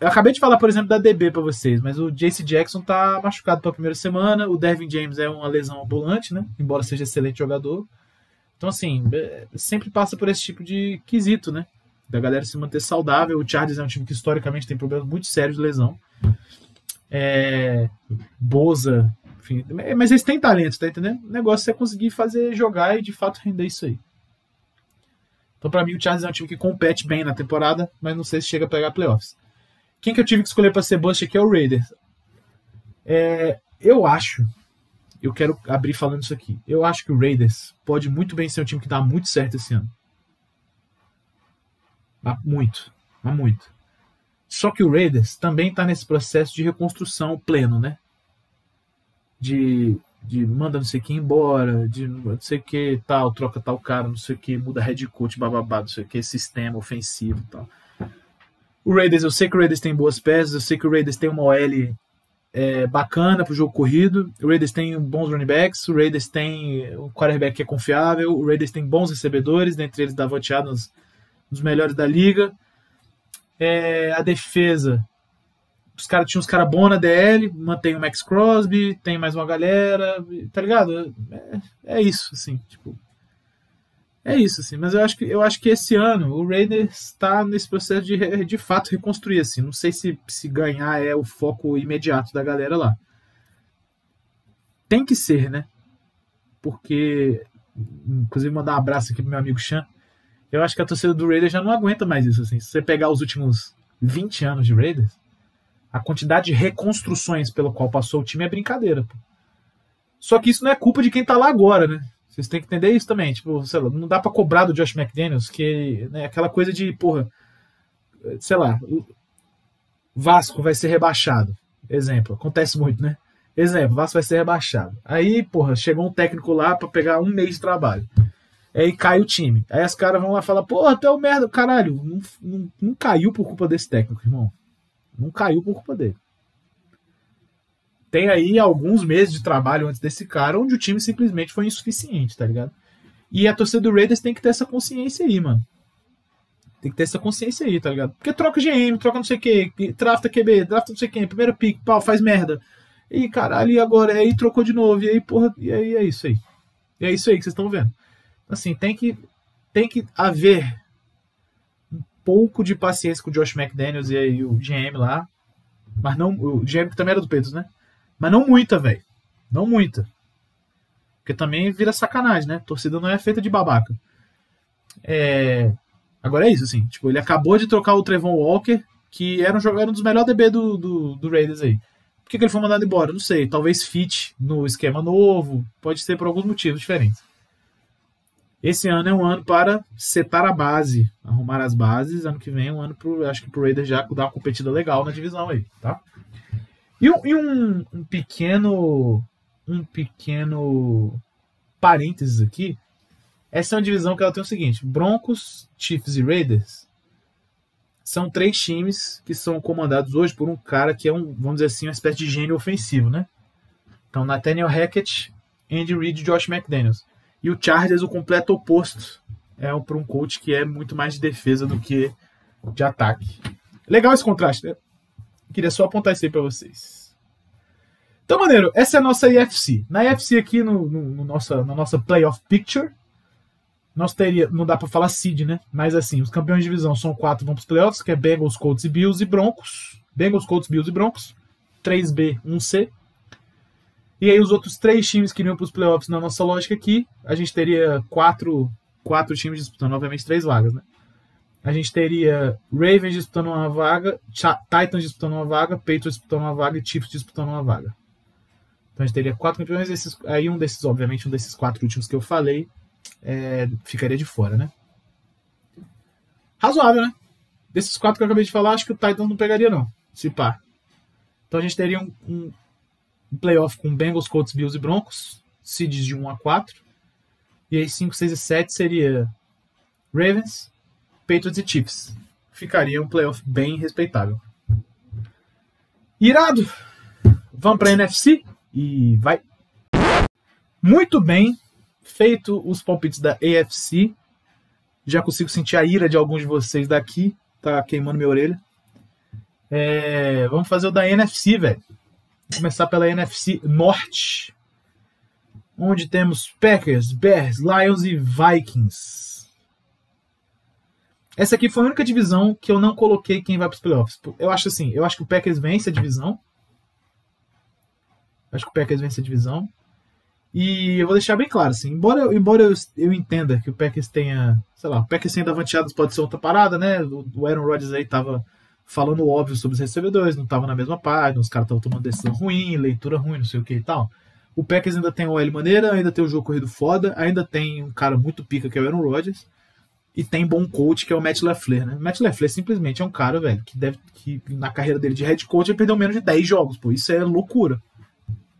Eu acabei de falar, por exemplo, da DB para vocês, mas o JC Jackson tá machucado pela primeira semana, o Devin James é uma lesão ambulante, né? Embora seja excelente jogador. Então, assim, é, sempre passa por esse tipo de quesito, né? Da galera se manter saudável. O Chargers é um time que historicamente tem problemas muito sérios de lesão. É, Boza, enfim. Mas eles têm talento, tá entendendo? O negócio é conseguir fazer jogar e de fato render isso aí. Então, para mim, o Chargers é um time que compete bem na temporada, mas não sei se chega a pegar playoffs. Quem que eu tive que escolher para ser bust aqui é o Raiders. É, eu acho, eu quero abrir falando isso aqui. Eu acho que o Raiders pode muito bem ser um time que dá muito certo esse ano. Dá muito, dá muito. Só que o Raiders também está nesse processo de reconstrução pleno, né? De de manda não sei quem embora, de não sei que tal, troca tal cara, não sei o que, muda head coach, bababá, não sei o que, sistema ofensivo e tal. O Raiders, eu sei que o Raiders tem boas peças, eu sei que o Raiders tem uma OL é, bacana pro jogo corrido, o Raiders tem bons running backs, o Raiders tem um quarterback que é confiável, o Raiders tem bons recebedores, dentre eles Davante Adams, um dos melhores da liga. É, a defesa os caras tinham uns caras bons na DL, mantém o Max Crosby, tem mais uma galera, tá ligado? É, é, isso, assim, tipo. É isso, assim, mas eu acho que, eu acho que esse ano o Raiders está nesse processo de de fato reconstruir, assim. Não sei se, se ganhar é o foco imediato da galera lá. Tem que ser, né? Porque, inclusive, mandar um abraço aqui pro meu amigo Chan. Eu acho que a torcida do Raiders já não aguenta mais isso, assim. Se você pegar os últimos 20 anos de Raiders, a quantidade de reconstruções pelo qual passou o time é brincadeira. Pô. Só que isso não é culpa de quem tá lá agora, né? Vocês têm que entender isso também. Tipo, lá, não dá para cobrar do Josh McDaniels que né, aquela coisa de, porra, sei lá, Vasco vai ser rebaixado. Exemplo, acontece muito, né? Exemplo, Vasco vai ser rebaixado. Aí, porra, chegou um técnico lá para pegar um mês de trabalho. Aí cai o time. Aí as caras vão lá falar, porra, até o merda. Caralho, não, não, não caiu por culpa desse técnico, irmão. Não caiu por culpa dele. Tem aí alguns meses de trabalho antes desse cara onde o time simplesmente foi insuficiente, tá ligado? E a torcida do Raiders tem que ter essa consciência aí, mano. Tem que ter essa consciência aí, tá ligado? Porque troca GM, troca não sei o que, drafta QB, drafta não sei quem, primeiro pick, pau, faz merda. E caralho, e agora? E aí trocou de novo, e aí, porra, e aí é isso aí. E é isso aí que vocês estão vendo. Assim, tem que, tem que haver pouco de paciência com o Josh McDaniels e aí o GM lá. Mas não. O GM também era do Petros, né? Mas não muita, velho. Não muita. Porque também vira sacanagem, né? Torcida não é feita de babaca. É. Agora é isso, assim. Tipo, ele acabou de trocar o Trevon Walker, que era um, jogador, um dos melhores DB do, do, do Raiders aí. Por que, que ele foi mandado embora? Não sei. Talvez fit no esquema novo. Pode ser por alguns motivos diferentes. Esse ano é um ano para setar a base, arrumar as bases. Ano que vem é um ano pro, acho que pro Raiders já dar uma competida legal na divisão aí, tá? E, um, e um, um pequeno um pequeno parênteses aqui. Essa é uma divisão que ela tem o seguinte: Broncos, Chiefs e Raiders são três times que são comandados hoje por um cara que é um, vamos dizer assim, uma espécie de gênio ofensivo, né? Então, Nathaniel Hackett, Andy Reid e Josh McDaniels. E o Chargers, o completo oposto. É um, para um coach que é muito mais de defesa do que de ataque. Legal esse contraste, né? Queria só apontar isso aí para vocês. Então, maneiro, essa é a nossa IFC. Na IFC aqui, no, no, no nossa, na nossa playoff picture, nós teria, não dá para falar seed, né? Mas assim, os campeões de divisão são quatro vão para os playoffs, que é Bengals, Colts e Bills e Broncos. Bengals, Colts, Bills e Broncos. 3B, 1C. E aí os outros três times que iriam para os playoffs na nossa lógica aqui, a gente teria quatro, quatro times disputando, obviamente, três vagas, né? A gente teria Ravens disputando uma vaga, Titans disputando uma vaga, Patriots disputando uma vaga e Chiefs disputando uma vaga. Então a gente teria quatro campeões, esses, aí um desses, obviamente, um desses quatro últimos que eu falei, é, ficaria de fora, né? Razoável, né? Desses quatro que eu acabei de falar, acho que o Titans não pegaria, não. Se pá. Então a gente teria um, um um playoff com Bengals, Colts, Bills e Broncos, seeds de 1 a 4. E aí 5, 6 e 7 seria Ravens, Patriots e Chiefs. Ficaria um playoff bem respeitável. Irado! Vamos para NFC e vai. Muito bem, feito os palpites da AFC. Já consigo sentir a ira de alguns de vocês daqui. Tá queimando minha orelha. É, vamos fazer o da NFC, velho começar pela NFC Norte, onde temos Packers, Bears, Lions e Vikings. Essa aqui foi a única divisão que eu não coloquei quem vai para os playoffs. Eu acho assim, eu acho que o Packers vence a divisão. Acho que o Packers vence a divisão. E eu vou deixar bem claro, assim, embora, embora eu, eu entenda que o Packers tenha, sei lá, o Packers sendo avanteados pode ser outra parada, né? O, o Aaron Rodgers aí tava falando óbvio sobre os recebedores, não estava na mesma página, os caras estavam tomando decisão ruim, leitura ruim, não sei o que e tal. O Packers ainda tem o L maneira, ainda tem o jogo corrido foda, ainda tem um cara muito pica que é o Aaron Rodgers, e tem bom coach que é o Matt LaFleur, né? Matt LaFleur simplesmente é um cara, velho, que deve que na carreira dele de head coach ele perdeu menos de 10 jogos, pô. Isso é loucura.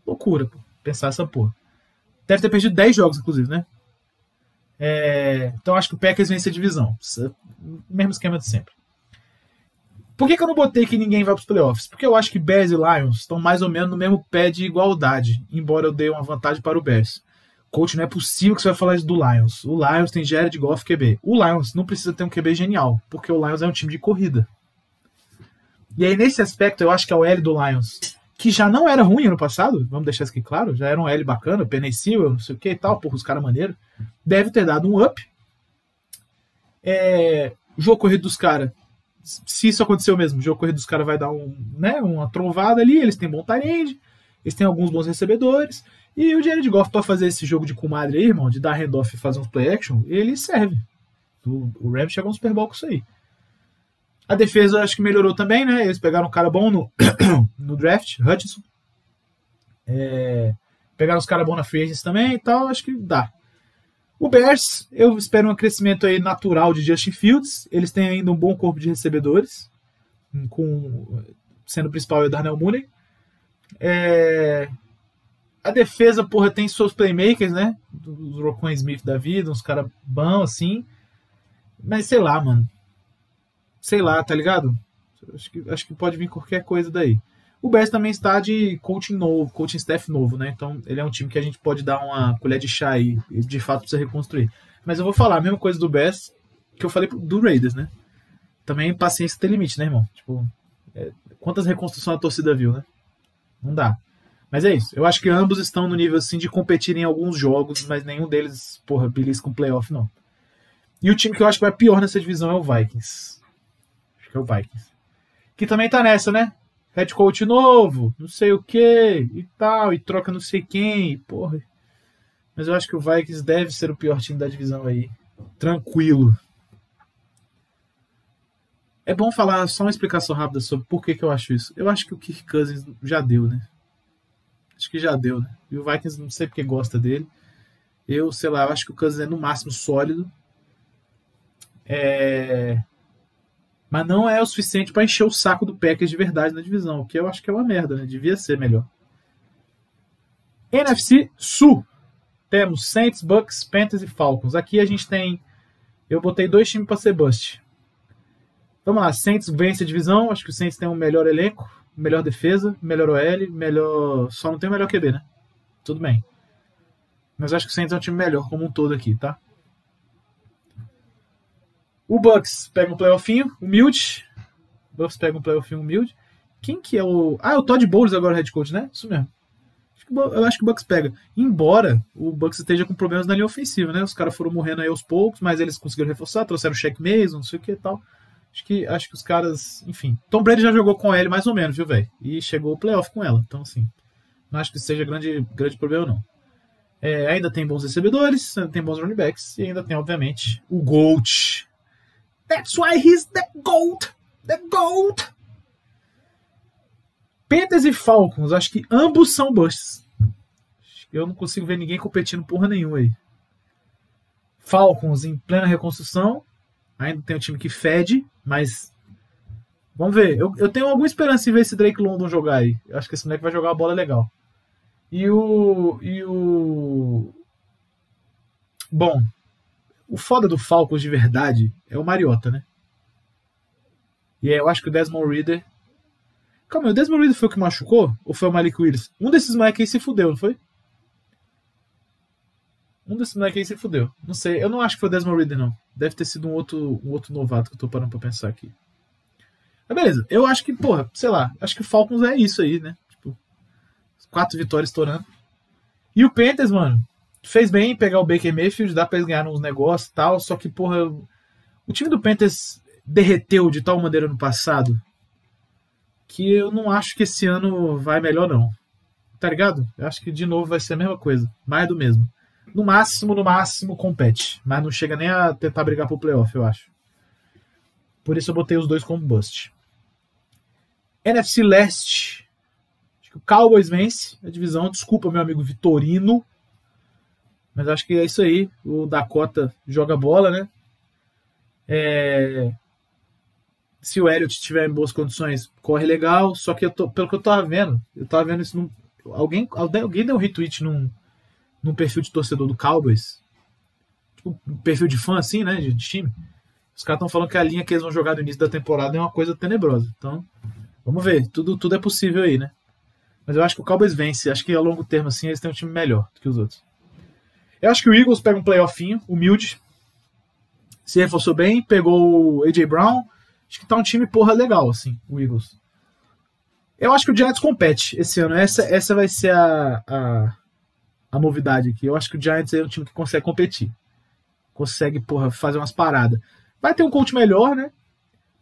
Loucura, pô. Pensar essa porra. Deve ter perdido 10 jogos, inclusive, né? É... Então acho que o Packers vence a divisão. Mesmo esquema de sempre. Por que, que eu não botei que ninguém vai para os playoffs? Porque eu acho que Bears e Lions estão mais ou menos no mesmo pé de igualdade, embora eu dê uma vantagem para o Bears. Coach, não é possível que você vai falar isso do Lions. O Lions tem Jared Goff QB. O Lions não precisa ter um QB genial, porque o Lions é um time de corrida. E aí, nesse aspecto, eu acho que é o L do Lions, que já não era ruim ano passado, vamos deixar isso aqui claro, já era um L bacana, Penicil, não sei o que e tal, porra, os caras maneiros, deve ter dado um up. É, o jogo corrido dos caras se isso aconteceu mesmo, o jogo corrido dos caras vai dar um, né, uma trovada ali, eles têm bom talento, eles têm alguns bons recebedores, e o Jared Goff para fazer esse jogo de comadre aí, irmão, de dar handoff e fazer uns play action, ele serve. O, o Rams chegou no Super Bowl com isso aí. A defesa acho que melhorou também, né? Eles pegaram um cara bom no, no draft, Hutchinson. É, pegaram os caras bons na free também e tal, acho que dá. O Bears, eu espero um crescimento aí natural de Justin Fields. Eles têm ainda um bom corpo de recebedores, com sendo o principal é o Darnell Mooney. É... A defesa, porra, tem seus playmakers, né? Os Rockwell Smith da vida, uns caras bons assim. Mas sei lá, mano. Sei lá, tá ligado? Acho que, acho que pode vir qualquer coisa daí. O Bears também está de coaching novo, coaching staff novo, né? Então ele é um time que a gente pode dar uma colher de chá aí de fato precisa reconstruir. Mas eu vou falar a mesma coisa do Bears que eu falei do Raiders, né? Também paciência tem limite, né, irmão? Tipo, é, quantas reconstruções a torcida viu, né? Não dá. Mas é isso. Eu acho que ambos estão no nível assim de competir em alguns jogos, mas nenhum deles, porra, belisca com playoff, não. E o time que eu acho que vai pior nessa divisão é o Vikings. Acho que é o Vikings. Que também tá nessa, né? Head coach novo, não sei o que e tal, e troca não sei quem, porra. Mas eu acho que o Vikings deve ser o pior time da divisão aí. Tranquilo. É bom falar só uma explicação rápida sobre por que, que eu acho isso. Eu acho que o Kirk Cousins já deu, né? Acho que já deu, né? E o Vikings não sei porque gosta dele. Eu, sei lá, eu acho que o Cousins é no máximo sólido. É... Mas não é o suficiente para encher o saco do Packers de verdade na divisão, o que eu acho que é uma merda, né? Devia ser melhor. NFC Sul. Temos Saints, Bucks, Panthers e Falcons. Aqui a gente tem. Eu botei dois times para ser bust. Vamos lá, Saints vence a divisão. Acho que o Saints tem um melhor elenco, melhor defesa, melhor OL, melhor. Só não tem o melhor QB, né? Tudo bem. Mas acho que o Saints é um time melhor como um todo aqui, tá? O Bucks pega um playoffinho, humilde. O Bucks pega um playoffinho humilde. Quem que é o. Ah, é o Todd Bowles agora, head coach, né? Isso mesmo. Eu acho que o Bucks pega. Embora o Bucks esteja com problemas na linha ofensiva, né? Os caras foram morrendo aí aos poucos, mas eles conseguiram reforçar, trouxeram o Shaq não sei o que e tal. Acho que, acho que os caras, enfim. Tom Brady já jogou com ele mais ou menos, viu, velho? E chegou o playoff com ela. Então, assim, não acho que seja grande, grande problema, não. É, ainda tem bons recebedores, tem bons running backs e ainda tem, obviamente, o GOAT. That's why he's the GOAT! The GOAT! Panthers e Falcons, acho que ambos são busts. Eu não consigo ver ninguém competindo porra nenhuma aí. Falcons em plena reconstrução, Ainda tem um time que fede, mas. Vamos ver. Eu, eu tenho alguma esperança em ver esse Drake London jogar aí. Eu acho que esse moleque vai jogar a bola legal. E o. E o. Bom. O foda do Falcons de verdade é o Mariota, né? E eu acho que o Desmond Reader. Calma o Desmond Reader foi o que machucou? Ou foi o Malik Willis? Um desses moleques aí se fudeu, não foi? Um desses moleques aí se fudeu. Não sei, eu não acho que foi o Desmond Reader, não. Deve ter sido um outro, um outro novato que eu tô parando pra pensar aqui. Mas beleza, eu acho que, porra, sei lá, acho que o Falcons é isso aí, né? Tipo, quatro vitórias estourando. E o Panthers, mano, fez bem pegar o Baker Mayfield, dá pra eles ganharem uns negócios e tal, só que, porra, o time do Panthers derreteu de tal maneira no passado que eu não acho que esse ano vai melhor, não. Tá ligado? Eu acho que de novo vai ser a mesma coisa, mais do mesmo no máximo, no máximo, compete. Mas não chega nem a tentar brigar pro playoff, eu acho. Por isso eu botei os dois como bust. NFC Leste. Acho que o Cowboys vence a divisão. Desculpa, meu amigo Vitorino. Mas acho que é isso aí. O Dakota joga bola, né? É... Se o Elliott estiver em boas condições, corre legal. Só que eu tô, pelo que eu tava vendo, eu tava vendo isso num. Alguém, alguém deu um retweet num, num perfil de torcedor do Cowboys, tipo, um perfil de fã assim, né, de, de time, os caras estão falando que a linha que eles vão jogar no início da temporada é uma coisa tenebrosa. Então, vamos ver, tudo, tudo é possível aí, né? Mas eu acho que o Cowboys vence, acho que a longo termo assim eles têm um time melhor do que os outros. Eu acho que o Eagles pega um playoffinho, humilde, se reforçou bem, pegou o AJ Brown, acho que tá um time porra legal assim, o Eagles. Eu acho que o Giants compete esse ano. Essa, essa vai ser a, a, a novidade aqui. Eu acho que o Giants é um time que consegue competir. Consegue, porra, fazer umas paradas. Vai ter um coach melhor, né?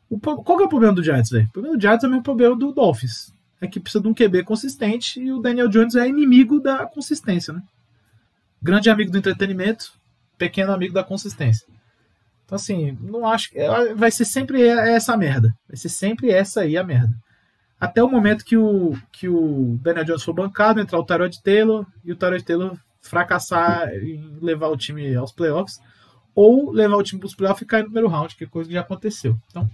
O, qual que é o problema do Giants, velho? O problema do Giants é o mesmo problema do Dolphins. É que precisa de um QB consistente e o Daniel Jones é inimigo da consistência, né? Grande amigo do entretenimento, pequeno amigo da consistência. Então, assim, não acho que. Vai ser sempre essa merda. Vai ser sempre essa aí a merda até o momento que o, que o Daniel Jones for bancado, entrar o Tyrod Taylor e o Tyrod Taylor fracassar em levar o time aos playoffs ou levar o time para os playoffs e cair no primeiro round, que é coisa que já aconteceu. Então,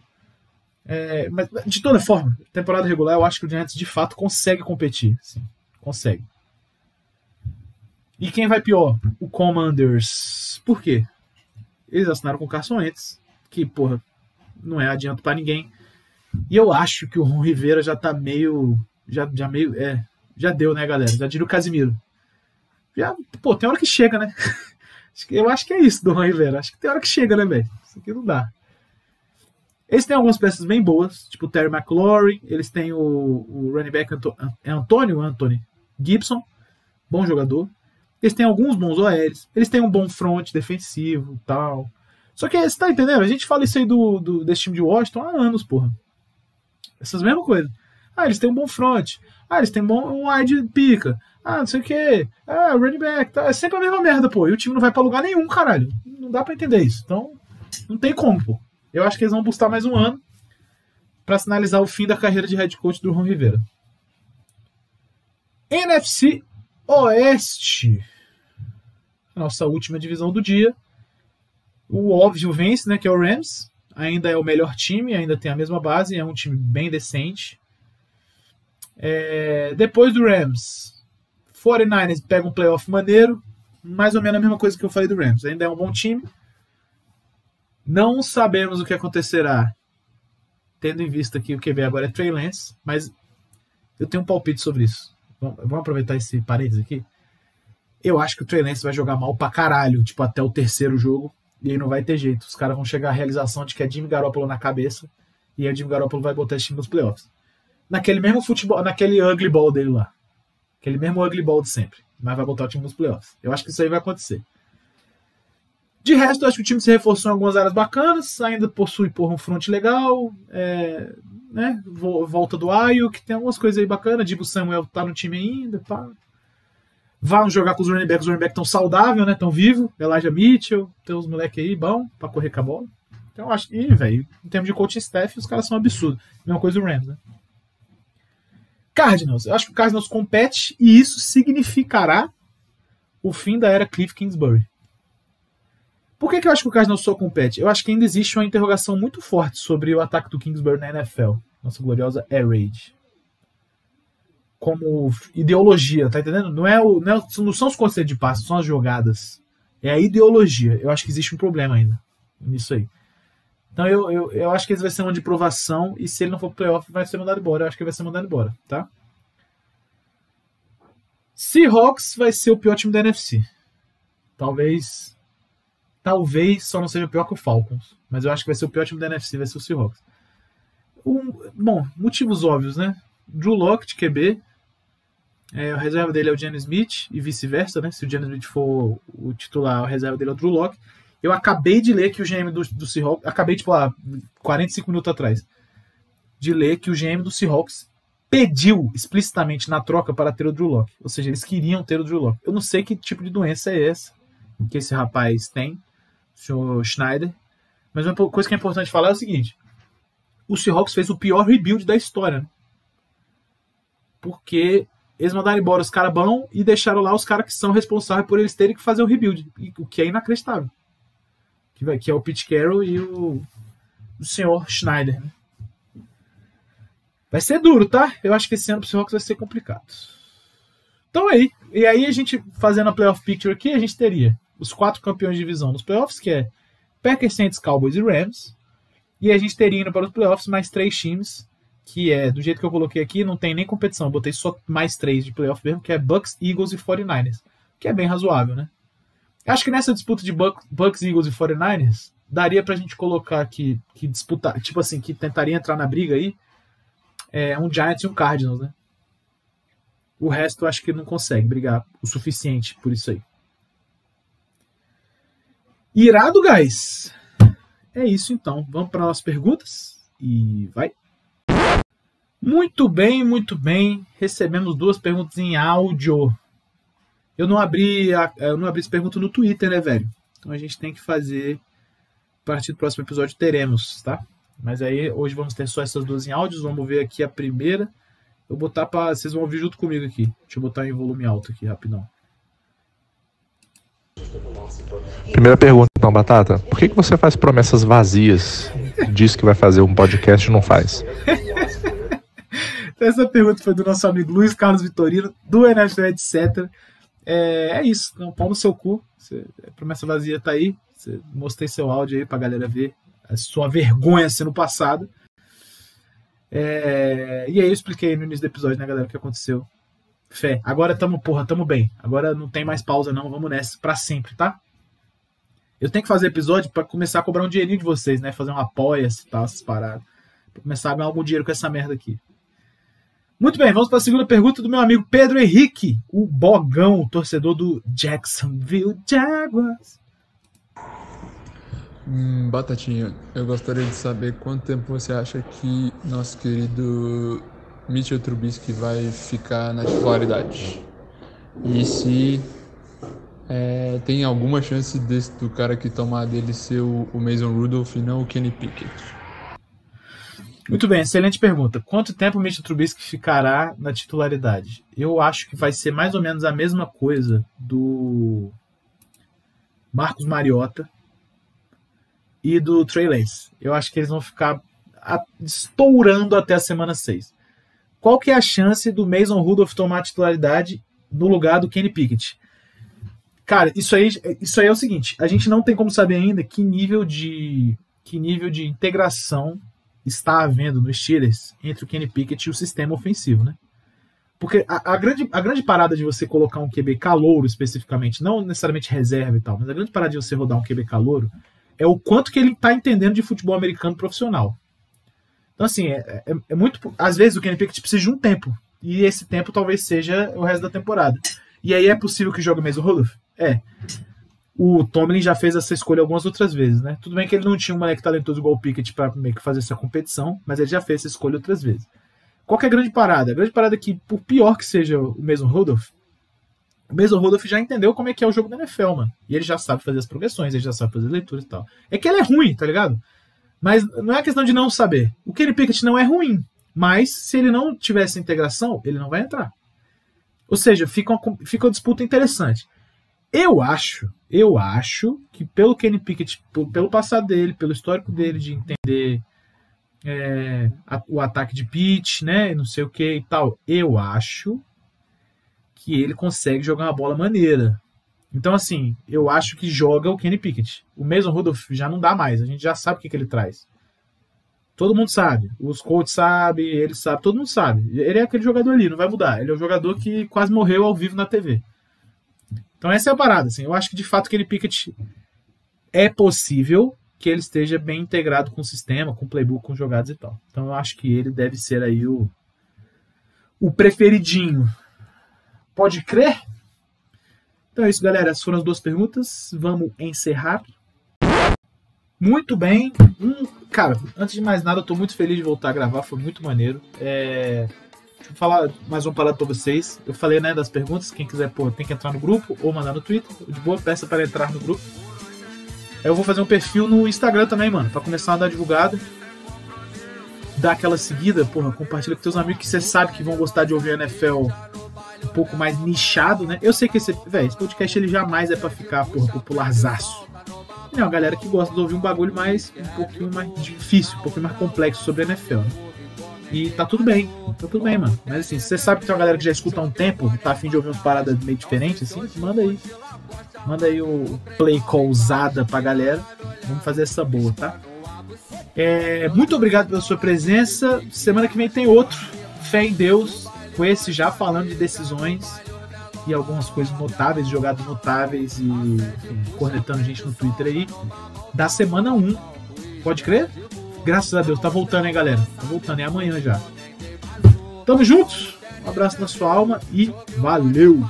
é, mas de toda forma, temporada regular, eu acho que o Giants de fato consegue competir. Sim, consegue. E quem vai pior? O Commanders. Por quê? Eles assinaram com o Carson Wentz, que, porra, não é adianto para ninguém e eu acho que o Ron Rivera já tá meio. Já, já meio. É. Já deu, né, galera? Já diria o Casimiro. Já, pô, tem hora que chega, né? Eu acho que é isso do Ron Rivera. Acho que tem hora que chega, né, velho? Isso aqui não dá. Eles têm algumas peças bem boas, tipo o Terry McLaurin. Eles têm o, o running back Anto, é Antônio Anthony Gibson, bom jogador. Eles têm alguns bons OLs. Eles têm um bom front defensivo tal. Só que você tá entendendo? A gente fala isso aí do, do, desse time de Washington há anos, porra. Essas mesmas coisas. Ah, eles têm um bom front. Ah, eles têm um bom wide pica. Ah, não sei o que. Ah, running back. Tá. É sempre a mesma merda, pô. E o time não vai pra lugar nenhum, caralho. Não dá pra entender isso. Então, não tem como, pô. Eu acho que eles vão buscar mais um ano para sinalizar o fim da carreira de head coach do Ron Rivera. NFC Oeste. Nossa última divisão do dia. O óbvio vence, né, que é o Rams. Ainda é o melhor time, ainda tem a mesma base, é um time bem decente. É, depois do Rams, 49ers pega um playoff maneiro, mais ou menos a mesma coisa que eu falei do Rams. Ainda é um bom time. Não sabemos o que acontecerá, tendo em vista que o QB agora é Trey Lance, mas eu tenho um palpite sobre isso. Vamos aproveitar esse parênteses aqui. Eu acho que o Trey vai jogar mal pra caralho, tipo, até o terceiro jogo, e aí não vai ter jeito. Os caras vão chegar à realização de que é Jimmy Garoppolo na cabeça, e aí o Jimmy Garoppolo vai botar esse time nos playoffs. Naquele mesmo futebol, naquele ugly ball dele lá. Aquele mesmo ugly ball de sempre. Mas vai botar o time nos playoffs. Eu acho que isso aí vai acontecer. De resto, eu acho que o time se reforçou em algumas áreas bacanas, ainda possui porra, um front legal, é, né, volta do Ayo, que tem algumas coisas aí bacanas, Dibu Samuel tá no time ainda, pá. Vão jogar com os running backs, os running backs tão saudável, né, tão vivo, Elijah Mitchell, tem os moleques aí bom pra correr com a bola. Então acho que, velho, em termos de coaching staff, os caras são absurdos. Mesma coisa do Rams, né. Cardinals, eu acho que o Cardinals compete e isso significará o fim da era Cliff Kingsbury. Por que, que eu acho que o Cardinals só compete? Eu acho que ainda existe uma interrogação muito forte sobre o ataque do Kingsbury na NFL. Nossa gloriosa Air Raid. Como ideologia, tá entendendo? Não, é o, não, é, não são os conceitos de passe, são as jogadas. É a ideologia. Eu acho que existe um problema ainda nisso aí. Então eu, eu, eu acho que esse vai ser uma de provação e se ele não for playoff, vai ser mandado embora. Eu acho que ele vai ser mandado embora, tá? Seahawks vai ser o pior time da NFC. Talvez Talvez só não seja pior que o Falcons. Mas eu acho que vai ser o pior time da NFC, vai ser o Seahawks. Um, bom, motivos óbvios, né? Drew Locke de QB. É, a reserva dele é o James Smith e vice-versa, né? Se o James Smith for o titular, a reserva dele é o Drew Locke. Eu acabei de ler que o GM do, do Seahawks. Acabei, tipo, lá, 45 minutos atrás. De ler que o GM do Seahawks pediu explicitamente na troca para ter o Drew Locke. Ou seja, eles queriam ter o Drew Locke. Eu não sei que tipo de doença é essa que esse rapaz tem senhor Schneider. Mas uma coisa que é importante falar é o seguinte: o Seahawks fez o pior rebuild da história. Né? Porque eles mandaram embora os caras bons e deixaram lá os caras que são responsáveis por eles terem que fazer o rebuild. O que é inacreditável. Que, que é o Pete Carroll e o, o senhor Schneider. Né? Vai ser duro, tá? Eu acho que esse ano pro Seahawks vai ser complicado. Então aí. E aí a gente, fazendo a playoff picture aqui, a gente teria os quatro campeões de divisão nos playoffs, que é Packers, Saints, Cowboys e Rams. E a gente teria indo para os playoffs mais três times, que é, do jeito que eu coloquei aqui, não tem nem competição. Eu botei só mais três de playoff mesmo, que é Bucks, Eagles e 49ers. Que é bem razoável, né? Acho que nessa disputa de Bucks, Eagles e 49ers, daria pra gente colocar aqui, que disputar, tipo assim, que tentaria entrar na briga aí, é, um Giants e um Cardinals, né? O resto eu acho que não consegue brigar o suficiente por isso aí. Irado, guys! É isso então. Vamos para as perguntas e vai. Muito bem, muito bem. Recebemos duas perguntas em áudio. Eu não abri a, eu não abri essa pergunta no Twitter, né, velho? Então a gente tem que fazer. A partir do próximo episódio teremos, tá? Mas aí hoje vamos ter só essas duas em áudios. Vamos ver aqui a primeira. Eu vou botar para vocês vão ouvir junto comigo aqui. Deixa eu botar em volume alto aqui rapidão. Primeira pergunta, então, Batata. Por que, que você faz promessas vazias? Diz que vai fazer um podcast e não faz. Essa pergunta foi do nosso amigo Luiz Carlos Vitorino, do NFL, etc. É, é isso. Então, pau no seu cu. Você, a promessa vazia tá aí. Você, mostrei seu áudio aí pra galera ver a sua vergonha sendo passada. É, e aí eu expliquei no início do episódio, né, galera, o que aconteceu. Fé. Agora tamo, porra, tamo bem. Agora não tem mais pausa, não. Vamos nessa pra sempre, tá? Eu tenho que fazer episódio para começar a cobrar um dinheirinho de vocês, né? Fazer um apoia-se e tal, essas paradas. Pra começar a ganhar algum dinheiro com essa merda aqui. Muito bem, vamos para a segunda pergunta do meu amigo Pedro Henrique, o Bogão, torcedor do Jacksonville Jaguars. Hum, Batatinha, eu gostaria de saber quanto tempo você acha que nosso querido Mitchell Trubisky vai ficar na titularidade? E se é, tem alguma chance desse, do cara que tomar dele ser o, o Mason Rudolph e não o Kenny Pickett? Muito bem, excelente pergunta. Quanto tempo o Mitchell Trubisky ficará na titularidade? Eu acho que vai ser mais ou menos a mesma coisa do Marcos Mariota e do Trey Lance. Eu acho que eles vão ficar estourando até a semana 6. Qual que é a chance do Mason Rudolph tomar a titularidade no lugar do Kenny Pickett? Cara, isso aí, isso aí é o seguinte, a gente não tem como saber ainda que nível de que nível de integração está havendo no Steelers entre o Kenny Pickett e o sistema ofensivo, né? Porque a, a, grande, a grande parada de você colocar um QB calouro especificamente, não necessariamente reserva e tal, mas a grande parada de você rodar um QB calouro é o quanto que ele está entendendo de futebol americano profissional. Então, assim, é, é, é, muito. Às vezes o Kenny Pickett precisa de um tempo. E esse tempo talvez seja o resto da temporada. E aí é possível que jogue mesmo o Rudolph? É o Tomlin já fez essa escolha algumas outras vezes, né? Tudo bem que ele não tinha um moleque talentoso igual o Pickett para meio que fazer essa competição, mas ele já fez essa escolha outras vezes. Qual é a grande parada? A grande parada é que, por pior que seja o mesmo Rudolph, o mesmo Rudolph já entendeu como é que é o jogo da NFL, mano. E ele já sabe fazer as progressões, ele já sabe fazer leituras e tal. É que ele é ruim, tá ligado? Mas não é questão de não saber. O Kenny Pickett não é ruim, mas se ele não tiver essa integração, ele não vai entrar. Ou seja, fica uma, fica uma disputa interessante. Eu acho, eu acho que pelo Kenny Pickett, pelo passado dele, pelo histórico dele de entender é, a, o ataque de pitch, né, não sei o que e tal, eu acho que ele consegue jogar uma bola maneira. Então, assim, eu acho que joga o Kenny Pickett. O mesmo Rudolph já não dá mais, a gente já sabe o que, que ele traz. Todo mundo sabe. Os coaches sabem, ele sabe, todo mundo sabe. Ele é aquele jogador ali, não vai mudar. Ele é o jogador que quase morreu ao vivo na TV. Então essa é a parada, assim. Eu acho que de fato aquele Pickett é possível que ele esteja bem integrado com o sistema, com o playbook, com jogadas e tal. Então eu acho que ele deve ser aí o o preferidinho. Pode crer? Então é isso, galera. Essas foram as duas perguntas. Vamos encerrar. Muito bem. Hum, cara, antes de mais nada, eu tô muito feliz de voltar a gravar. Foi muito maneiro. É... Eu falar mais uma parada pra vocês. Eu falei, né, das perguntas. Quem quiser, pô, tem que entrar no grupo ou mandar no Twitter. De boa, peça para entrar no grupo. Eu vou fazer um perfil no Instagram também, mano, para começar a dar divulgada. Dar aquela seguida, porra, compartilha com teus amigos que você sabe que vão gostar de ouvir NFL um pouco mais nichado, né? Eu sei que esse, véio, esse podcast ele jamais é para ficar, porra, popularzaço. É uma galera que gosta de ouvir um bagulho mais, um pouquinho mais difícil, um pouquinho mais complexo sobre NFL, né? E tá tudo bem, tá tudo bem, mano. Mas assim, você sabe que tem uma galera que já escuta há um tempo, tá afim de ouvir umas paradas meio diferentes, assim, manda aí. Manda aí o play callzada pra galera. Vamos fazer essa boa, tá? É, muito obrigado pela sua presença. Semana que vem tem outro. Fé em Deus. Com esse já falando de decisões e algumas coisas notáveis, jogadas notáveis e enfim, cornetando gente no Twitter aí. Da semana 1. Pode crer? Graças a Deus, tá voltando, hein, galera? Tá voltando, é amanhã já. Tamo juntos, um abraço na sua alma e valeu!